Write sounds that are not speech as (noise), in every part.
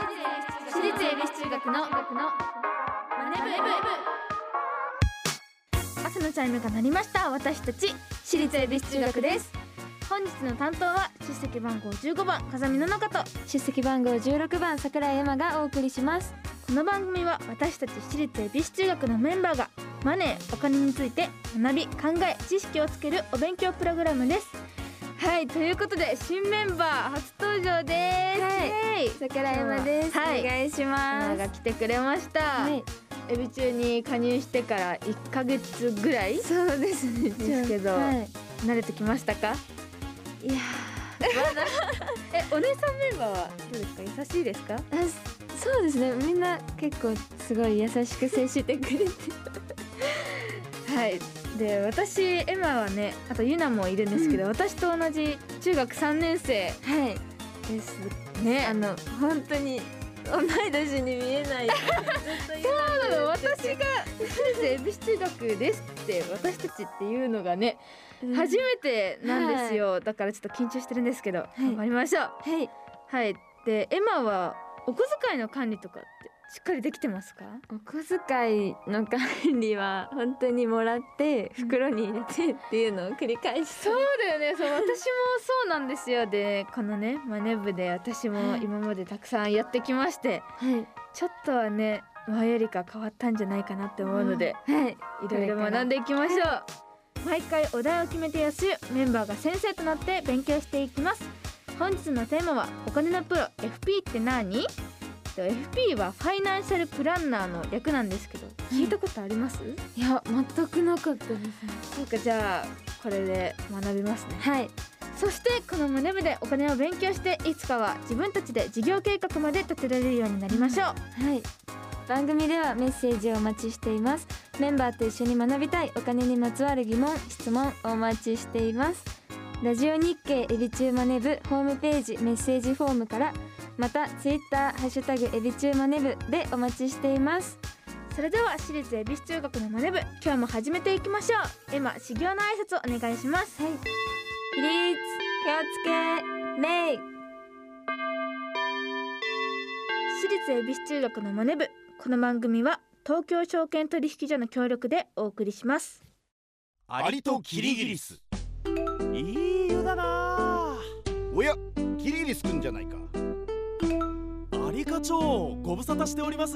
私立恵比寿中学の学のマネブ朝のチャイムが鳴りました私たち私立恵比寿中学です本日の担当は出席番号15番風見の中と出席番号16番桜井山がお送りしますこの番組は私たち私立恵比寿中学のメンバーがマネーお金について学び考え知識をつけるお勉強プログラムですはいということで新メンバー初登場です。はい桜井山です、はい。お願いしまが来てくれました、はい。エビ中に加入してから1ヶ月ぐらいそうですね。ですけどはい、慣れてきましたか？いや (laughs) えお姉さんメンバーはどうですか？優しいですか？ーあそうですね。みんな結構すごい優しく接してくれて。(laughs) はいで私エマはねあとユナもいるんですけど、私と同じ中学3年生はい。です。ねあの本当に同い年に見えない。そうなの。私が恵比寿中学ですって私たちっていうのがね、うん。初めてなんですよ、だからちょっと緊張してるんですけど、頑張りましょう。はい。はい。でエマはお小遣いの管理とかしっかりできてますか？お小遣いの管理は本当にもらって袋に入れてっていうのを繰り返しそうだよね。そう私もそうなんですよ。でこのねマネ部で私も今までたくさんやってきましてはい。ちょっとはね前よりか変わったんじゃないかなって思うので、はい。いろいろ学んでいきましょう。毎回お題を決めてやすいメンバーが先生となって勉強していきます。本日のテーマはお金のプロ FP って何？と FP はファイナンシャルプランナーの略なんですけど聞いたことあります、いや全くなかったです。ねそうかじゃあこれで学びますね。はい。そしてこのマネ部でお金を勉強していつかは自分たちで事業計画まで立てられるようになりましょう、はい。番組ではメッセージをお待ちしています。メンバーと一緒に学びたいお金にまつわる疑問質問お待ちしています。ラジオ日経エビチューマネブホームページメッセージフォームからまたツイッターハッシュタグエビチューマネブでお待ちしています。それでは私立恵比寿中学のマネ部今日も始めていきましょう。エマ修行の挨拶お願いします。はい。起立気をつけ礼私立恵比寿中学のマネ部この番組は東京証券取引所の協力でお送りします。アリとキリギリス。いい湯だなおやキリギリスくんじゃないかアリ課長ご無沙汰しております。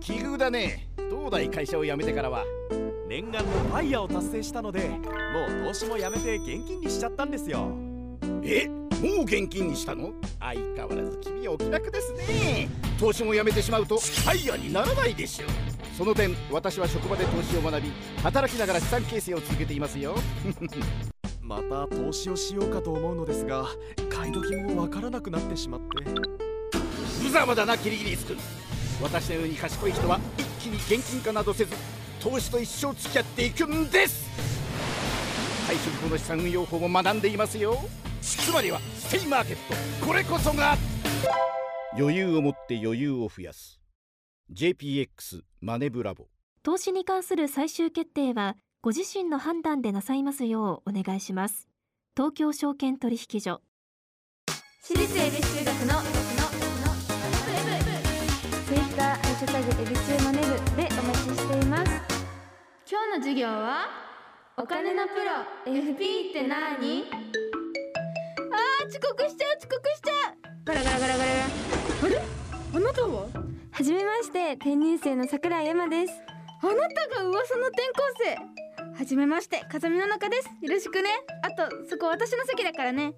奇遇だね。東大会社を辞めてからは。念願のファイヤーを達成したのでもう投資もやめて現金にしちゃったんですよ。え？もう現金にしたの？相変わらず君はお気楽ですね。投資も辞めてしまうとファイヤーにならないでしょ。うその点私は職場で投資を学び働きながら資産形成を続けていますよ。(laughs) また投資をしようかと思うのですが買い時もわからなくなってしまって無様だなキリギリスくん私のように賢い人は一気に現金化などせず投資と一生付き合っていくんです。退職後の資産運用法も学んでいますよ。つまりはステイマーケット。これこそが。余裕を持って余裕を増やす。JPX マネブラボ。投資に関する最終決定はご自身の判断でなさいますようお願いします。東京証券取引所。私立恵比寿中学のシュタグエビチューマネブでお待ちしています。今日の授業はお金のプロ FP って何？あー遅刻しちゃう遅刻しちゃう。ガラガラガラガラ。あれ？あなたは？はじめまして転入生の桜井山です。あなたが噂の転校生。はじめまして風見の中です。よろしくね。あとそこ私の席だからね。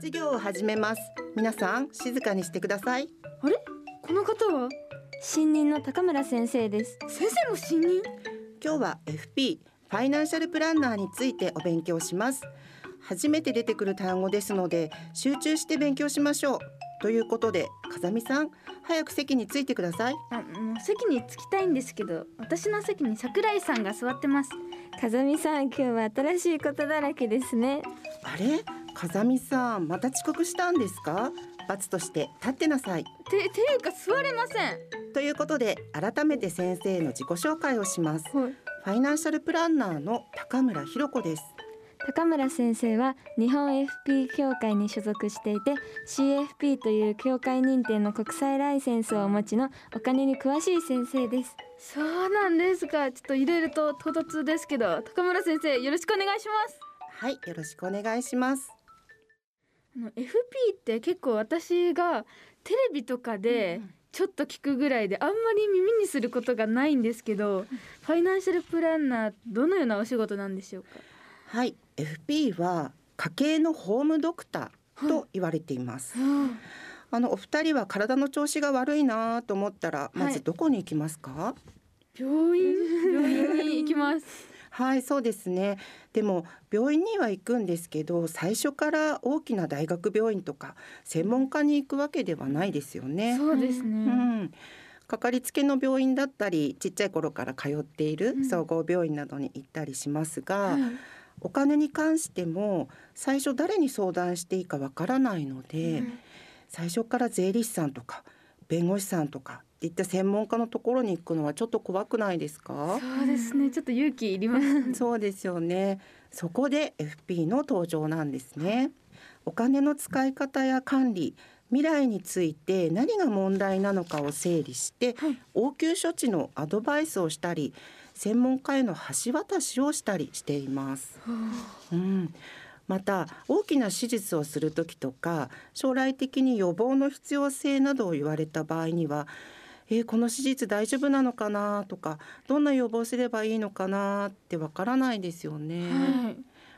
授業を始めます。皆さん静かにしてください。あれ？この方は？新任の高村先生です。先生も新任？今日は FP ファイナンシャルプランナーについてお勉強します。初めて出てくる単語ですので集中して勉強しましょう。ということで風見さん早く席についてください。あもう席に着きたいんですけど私の席に桜井さんが座ってます。風見さん今日は新しいことだらけですね。あれ？風見さんまた遅刻したんですか？罰として立ってなさい。てていうか座れませんということで改めて先生の自己紹介をします。はい。ファイナンシャルプランナーの高村ひろ子です。高村先生は日本 FP 協会に所属していて CFP という協会認定の国際ライセンスをお持ちのお金に詳しい先生です。そうなんですか。ちょっといろいろと唐突ですけど高村先生よろしくお願いします。はいよろしくお願いします。あの FP って結構私がテレビとかでちょっと聞くぐらいであんまり耳にすることがないんですけど、ファイナンシャルプランナーどのようなお仕事なんでしょうか？はい FP は家計のホームドクターと言われています、あのお二人は体の調子が悪いなと思ったらまずどこに行きますか？病院病院に行きますはいそうですね。でも病院には行くんですけど最初から大きな大学病院とか専門家に行くわけではないですよね。そうですうね、ん、かかりつけの病院だったりちっちゃい頃から通っているん。総合病院などに行ったりしますが、はい。お金に関しても最初誰に相談していいかわからないので、うん最初から税理士さんとか弁護士さんとかっていった専門家のところに行くのはちょっと怖くないですか？そうですねちょっと勇気いりますそうですよね。そこで FP の登場なんですね。お金の使い方や管理、未来について何が問題なのかを整理して、はい応急処置のアドバイスをしたり、専門家への橋渡しをしたりしています。うん。また大きな手術をする時とか将来的に予防の必要性などを言われた場合にはえーこの手術大丈夫なのかなとかどんな予防すればいいのかなってわからないですよね。はい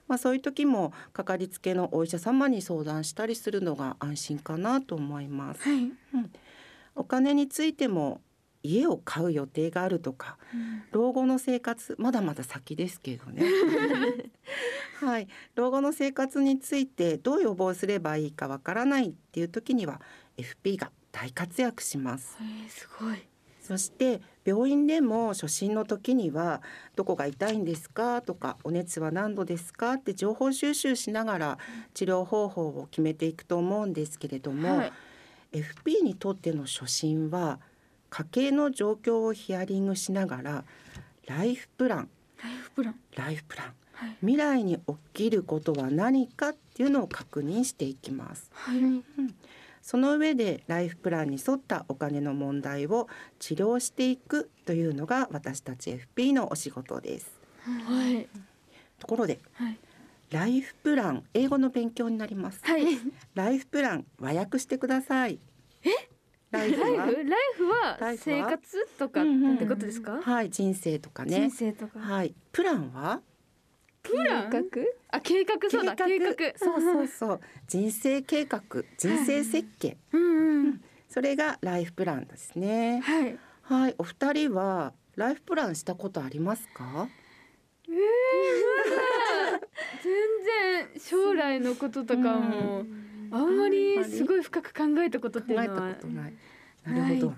まあそういう時もかかりつけのお医者様に相談したりするのが安心かなと思います。はいお金についても家を買う予定があるとか、老後の生活まだまだ先ですけどね。(laughs) はい、老後の生活についてどう予防すればいいかわからないっていう時には FP が大活躍します。えーすごい。そして病院でも初診の時にはどこが痛いんですかとかお熱は何度ですかって情報収集しながら治療方法を決めていくと思うんですけれども、はい。FP にとっての初診は家計の状況をヒアリングしながらライフプラン。ライフプラン。ライフプラン。はい。未来に起きることは何かっていうのを確認していきます。はい。その上でライフプランに沿ったお金の問題を治療していくというのが私たち FP のお仕事です。はい。ところではい。ライフプラン英語の勉強になります。はい。ライフプラン和訳してください。え？ライフは？ライフ？ライフは生活とかっうんうん。てことですか、はい人生とか人ね。生とか。はい。プランは？プラン？画？あ計画そうだ計画。そうそうそう。人生計画人生設計。うんうん。それがライフプランですね。はい。はい。お二人はライフプランしたことありますか？全然将来のこととかもあんまりすごい深く考えたことっていう考えたのはことない。なるほど。はい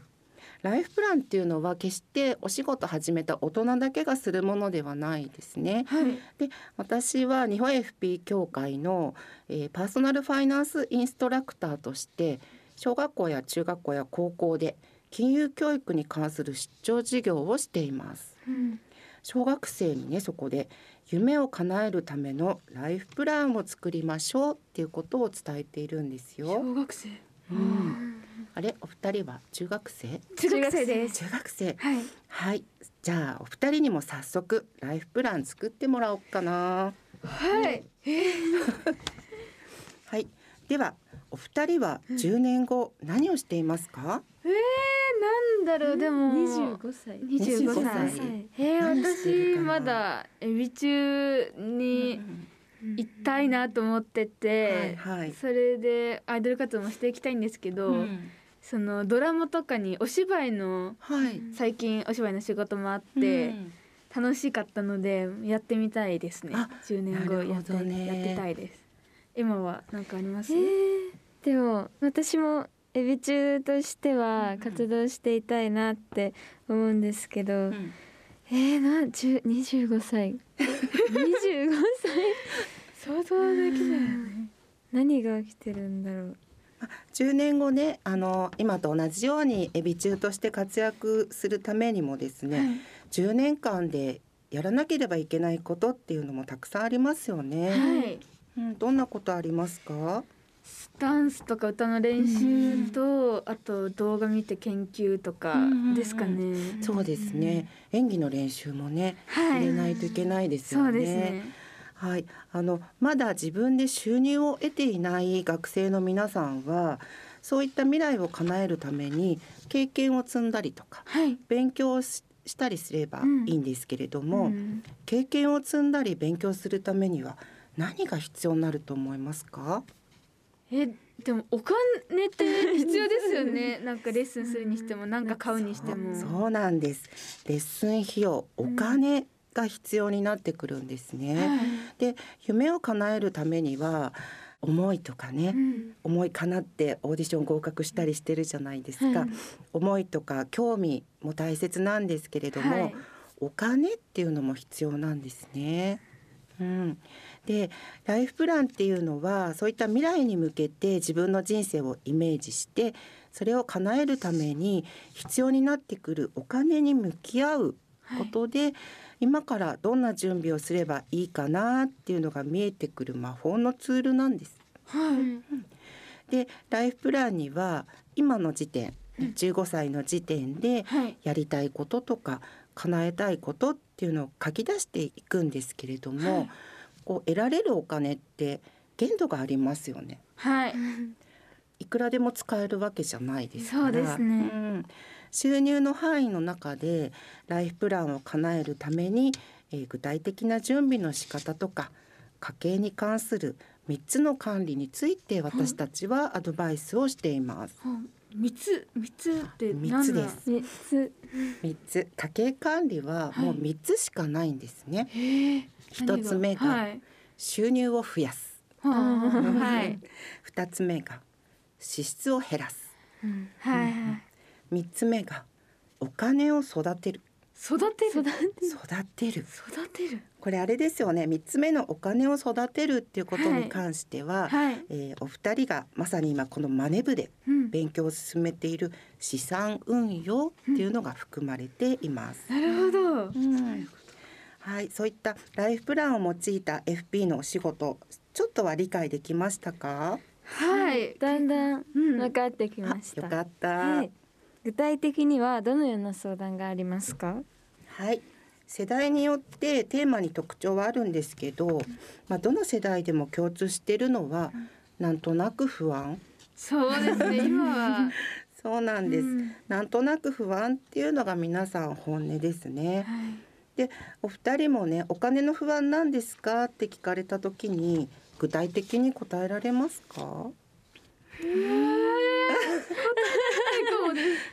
ライフプランっていうのは決してお仕事始めた大人だけがするものではないですね。はいで私は日本 FP 協会の、えーパーソナルファイナンスインストラクターとして小学校や中学校や高校で金融教育に関する出張授業をしています。うん小学生にねそこで夢を叶えるためのライフプランを作りましょうっていうことを伝えているんですよ。小学生うん、あれ？お二人は中学生？中学生です中学生。はいはい。じゃあお二人にも早速ライフプラン作ってもらおうかな。はいはい。ではお二人は10年後何をしていますか？えー、なんだろうでも。25歳。25 25歳。歳。えー、私まだエビ中に行きたいなと思ってて、はいはい。それでアイドル活動もしていきたいんですけど、うん。そのドラマとかにお芝居のはい。最近お芝居の仕事もあって、うん。楽しかったのでやってみたいですね。あ10年後やって,、ねやってたいです。今は何かあります、えー。でも私もエビ中としては活動していたいなって思うんですけど、うん。えー、な10 25歳。25歳？(laughs) 想像できないよね。何が起きてるんだろう。10年後ねあの今と同じようにエビ中として活躍するためにもですね、10年間でやらなければいけないことっていうのもたくさんありますよね。はい。うん、どんなことありますか？ダンスとか歌の練習と、あと動画見て研究とかですかね。そうですね。演技の練習もね、はい入れないといけないですよね。そうですね。はい、あのまだ自分で収入を得ていない学生の皆さんはそういった未来を叶えるために経験を積んだりとかはい。勉強をししたりすればうんいいんですけれども、うん経験を積んだり勉強するためには何が必要になると思いますか？えでもお金って (laughs) 必要ですよね。なんかレッスンするにしてもなんか買うにしても。そうなんです。レッスン費用お金が必要になってくるんですね。はいで夢を叶えるためには思いとかね、うん思い叶ってオーディション合格したりしてるじゃないですか、はい思いとか興味も大切なんですけれども、はいお金っていうのも必要なんですね。うん、でライフプランっていうのはそういった未来に向けて自分の人生をイメージしてそれを叶えるために必要になってくるお金に向き合うことで、今からどんな準備をすればいいかなっていうのが見えてくる魔法のツールなんです。はい。でライフプランには今の時点15歳の時点ではい。やりたいこととか叶えたいことっていうのを書き出していくんですけれども、はいこう得られるお金って限度がありますよね。はい。(laughs) いくらでも使えるわけじゃないですからそうですねん収入の範囲の中でライフプランを叶えるために、えー具体的な準備の仕方とか家計に関する3つの管理について私たちはアドバイスをしています。三つ三つって三何だ？つです。三つ。3つ。家計管理はもう3つしかないんですね。1つ目がはい。収入を増やす、はい。2つ目が支出を減らす、はいはい。3つ目がお金を育てる育てる。育育てるてる。これあれですよね3つ目のお金を育てるっていうことに関しては、はい。えーお二人がまさに今このマネ部でうん。勉強を進めている資産運用っていうのが含まれています。なるほど。はい、そういったライフプランを用いた FP のお仕事ちょっとは理解できましたか？はい。だんだんうん分かってきあました。よかった。はい。具体的にはどのような相談がありますか？はい。世代によってテーマに特徴はあるんですけど、まあ、どの世代でも共通しているのはなんとなく不安。そうですね。今は。(laughs) そうなんです、うん。なんとなく不安っていうのが皆さん本音ですね。でお二人もねお金の不安なんですか？って聞かれた時に具体的に答えられますか？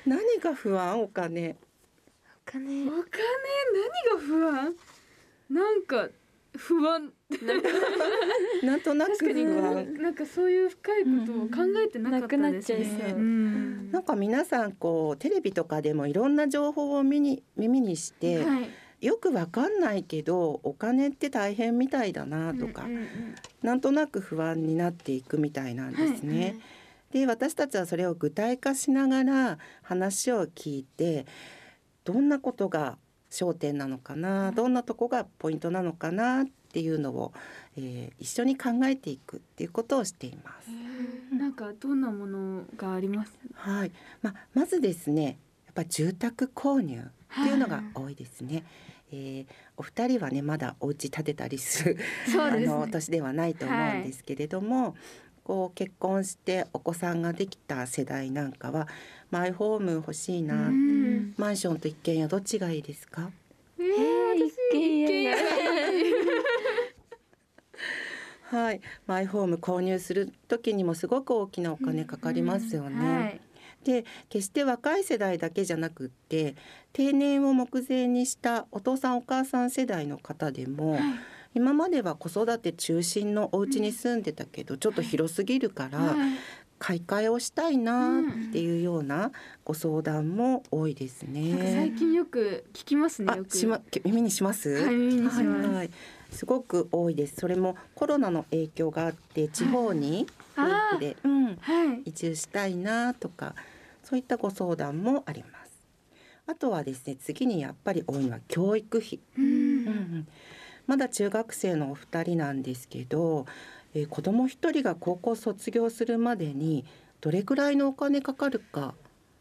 何が不安？お金お金お金？何が不安？なんか不安。なんとなく不安なんかそういう深いことを考えてなかったですなくなっちゃいね。んなんか皆さんこうテレビとかでもいろんな情報を見に耳にして、はい。よくわかんないけどお金って大変みたいだなとか、うんうんうんなんとなく不安になっていくみたいなんですね。で私たちはそれを具体化しながら話を聞いてどんなことが焦点なのかなどんなとこがポイントなのかなっていうのを、えー一緒に考えていくっていうことをしています。なんかどんなものがあります？はい、まあ、まずですねやっぱ住宅購入っていうのが多いですね。えーお二人はねまだお家建てたりするあの年ではないと思うんですけれども、こう結婚してお子さんができた世代なんかはマイホーム欲しいな、うん。マンションと一軒家どっちがいいですか？えー一軒家一軒家。(laughs) はい。マイホーム購入する時にもすごく大きなお金かかりますよね。はい。で決して若い世代だけじゃなくって定年を目前にしたお父さんお母さん世代の方でも、今までは子育て中心のお家に住んでたけど、ちょっと広すぎるから、はい。買い替えをしたいなっていうようなご相談も多いですなんか最ね。近よく聞きますね。しま耳にします、はいはいはい。すごく多いです。それもコロナの影響があって地方に夫あ婦で、うん、はい。移住したいなとかそういったご相談もあります。あとはですね次にやっぱり多いのは教育費、うん。ううんまだ中学生のお二人なんですけど、えー子供一人が高校卒業するまでにどれぐらいのお金かかるか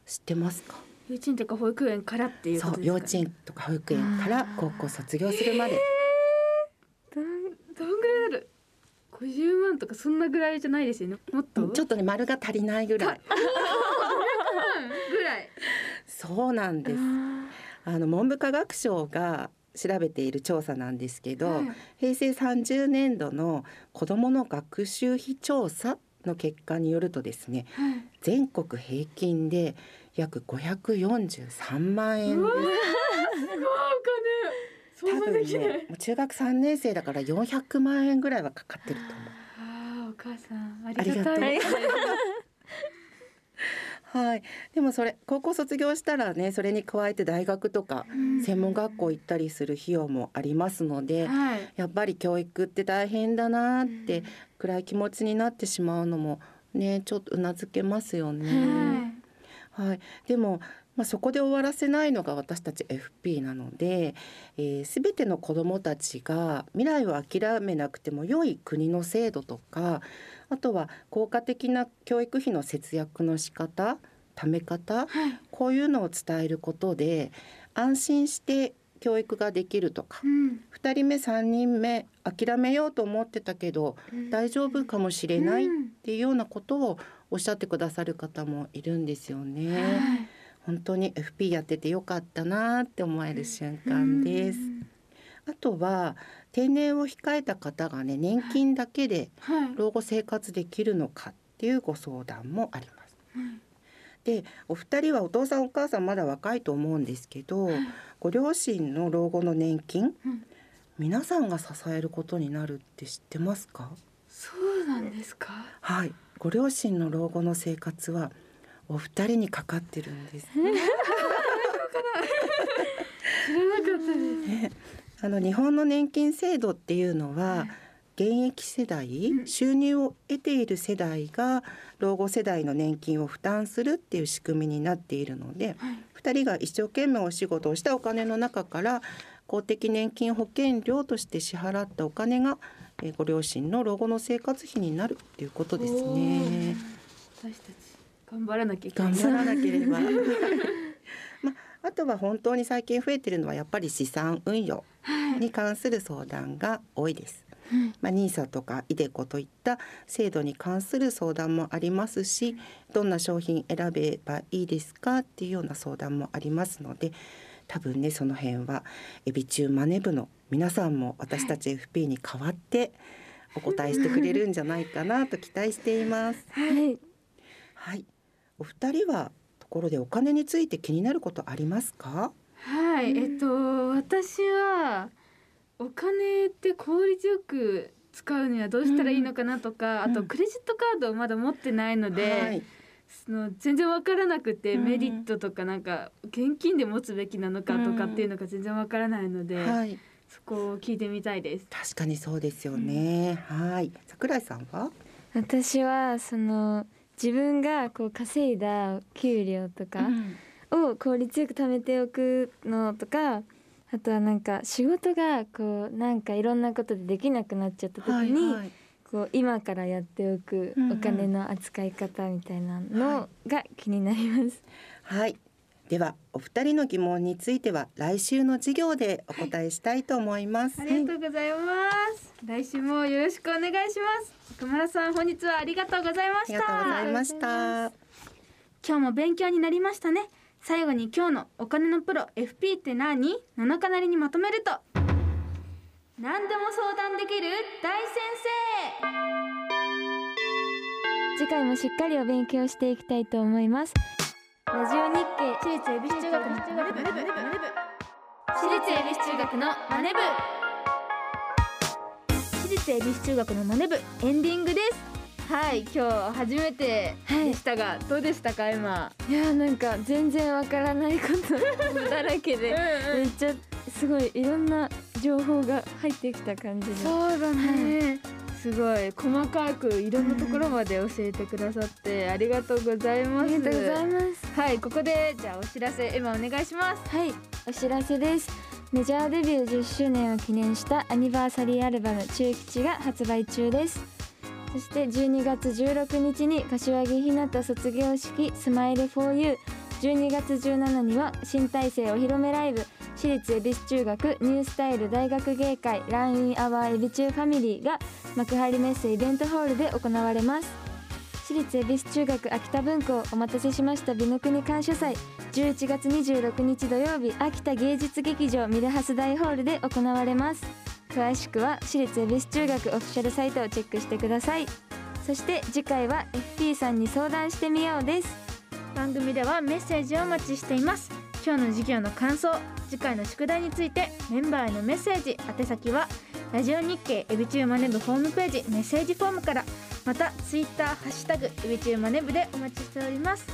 知ってますか？幼稚園とか保育園からっていうこそうとですか、ね、幼稚園とか保育園から高校卒業するまで。どんどんぐらいある？50万とかそんなぐらいじゃないですよね？もっと？ちょっとね丸が足りないぐらい。(laughs) ぐらい。そうなんです。あの文部科学省が調べている調査なんですけど、はい。平成30年度の子どもの学習費調査の結果によるとですねはい。全国平均で約543万円です。す多分ねもう中学3年生だから400万円ぐらいはかかってると思う。あーお母さんあありがとう (laughs) はい。でもそれ高校卒業したらねそれに加えて大学とか専門学校行ったりする費用もありますのではい。やっぱり教育って大変だなって暗い気持ちになってしまうのもねちょっとうなずけますよね。はい、でも、まあ、そこで終わらせないのが私たち FP なので、えー、全ての子どもたちが未来を諦めなくても良い国の制度とかあとは効果的な教育費の節約の仕方貯め方こういうのを伝えることで安心して教育ができるとかうん。2人目3人目諦めようと思ってたけど大丈夫かもしれないっていうようなことをおっしゃってくださる方もいるんですよね。本当に FP やっててよかったなって思える瞬間です。あとは定年を控えた方がね年金だけではい。老後生活できるのかっていうご相談もあります。でお二人はお父さんお母さんまだ若いと思うんですけど、ご両親の老後の年金、うん。皆さんが支えることになるって知ってますか？そうなんですか？はい。ご両親の老後の生活はお二人にかかってるんです。(laughs) 知らなかったです。ねあの日本の年金制度っていうのは現役世代、うん。収入を得ている世代が老後世代の年金を負担するっていう仕組みになっているので、はい。2人が一生懸命お仕事をしたお金の中から公的年金保険料として支払ったお金が、えーご両親の老後の生活費になるっていうことですね。私たち頑張らなきゃいけない頑張らなければ。(laughs) まあ、あとは本当に最近増えてるのはやっぱり資産運用に関する相談が多いです。まあ、ニーサとかイデコといった制度に関する相談もありますしどんな商品選べばいいですかっていうような相談もありますので多分ねその辺はエビチューマネ部の皆さんも私たち FP に代わってお答えしてくれるんじゃないかなと期待しています。はいはい、お二人はところでお金について気になることありますか？はい、えっと私はお金って効率よく使うにはどうしたらいいのかなとか、うんあとクレジットカードをまだ持ってないので、はい、その全然わからなくて、うんメリットとかなんか現金で持つべきなのかとかっていうのが全然わからないので、はい、そこを聞いてみたいです。確かにそうですよね。はい、桜井さんは？私はその自分がこう稼いだ給料とかを効率よく貯めておくのとかあとはなんか仕事がこうなんかいろんなことでできなくなっちゃった時に、はい、こう今からやっておくお金の扱い方みたいなのが気になります。はい。ではお二人の疑問については来週の授業でお答えしたいと思います。ありがとうございます。来週もよろしくお願いします。岡村さん本日はありがとうございました。ありがとうございました。今日も勉強になりましたね最後に今日のお金のプロ FP って何？七日なりにまとめると何でも相談できる大先次回もしっかりお勉強していきたいと思います。ラジオ日経生私立恵比寿中学のマネブ私立恵比寿中学のマネブ私立恵比寿中学のマネブエンディングです。はい今日初めてでしたが、どうでしたか今？いやーなんか全然わからないこと (laughs) だらけでめっちゃすごいいろんな情報が入ってきた感じで。そうだね、すごい細かくいろんなところまで教えてくださってありがとうございあます。りがとうございます。はいここでじゃあお知らせエマお願いします。はいお知らせですメジャーデビュー10周年を記念したアニバーサリーアルバム「中吉」が発売中です。そして12月16日に柏木ひなた卒業式「スマイル 4U」12月17日には新体制お披露目ライブ私立恵比寿中学ニュースタイル大学芸会ランインアワーエビ中ファミリーが幕張メッセイベントホールで行われます。私立恵比寿中学秋田文庫お待たせしました美の国感謝祭。11月26日土曜日秋田芸術劇場ミルハス大ホールで行われます。詳しくは私立恵比寿中学オフィシャルサイトをチェックしてください。そして次回は FP さんに相談してみようです。番組ではメッセージをお待ちしています。今日の授業の感想次回の宿題についてメンバーへのメッセージ。宛先はラジオ日経エビチューマネブホームページメッセージフォームから。またツイッターハッシュタグエビチューマネブでお待ちしております。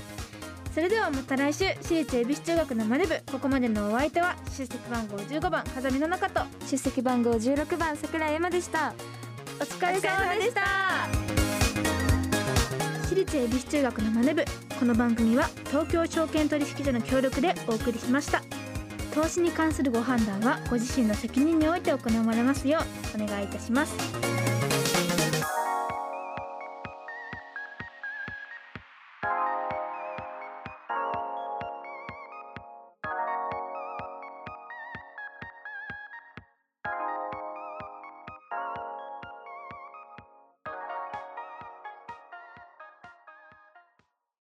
それではまた来週私立恵比寿中学のマネブここまでのお相手は出席番号15番風見の中と。出席番号16番桜井山でした。お疲れ様でした。私立恵比寿中学のマネ部。この番組は東京証券取引所の協力でお送りしました。投資に関するご判断はご自身の責任において行われますようお願いいたします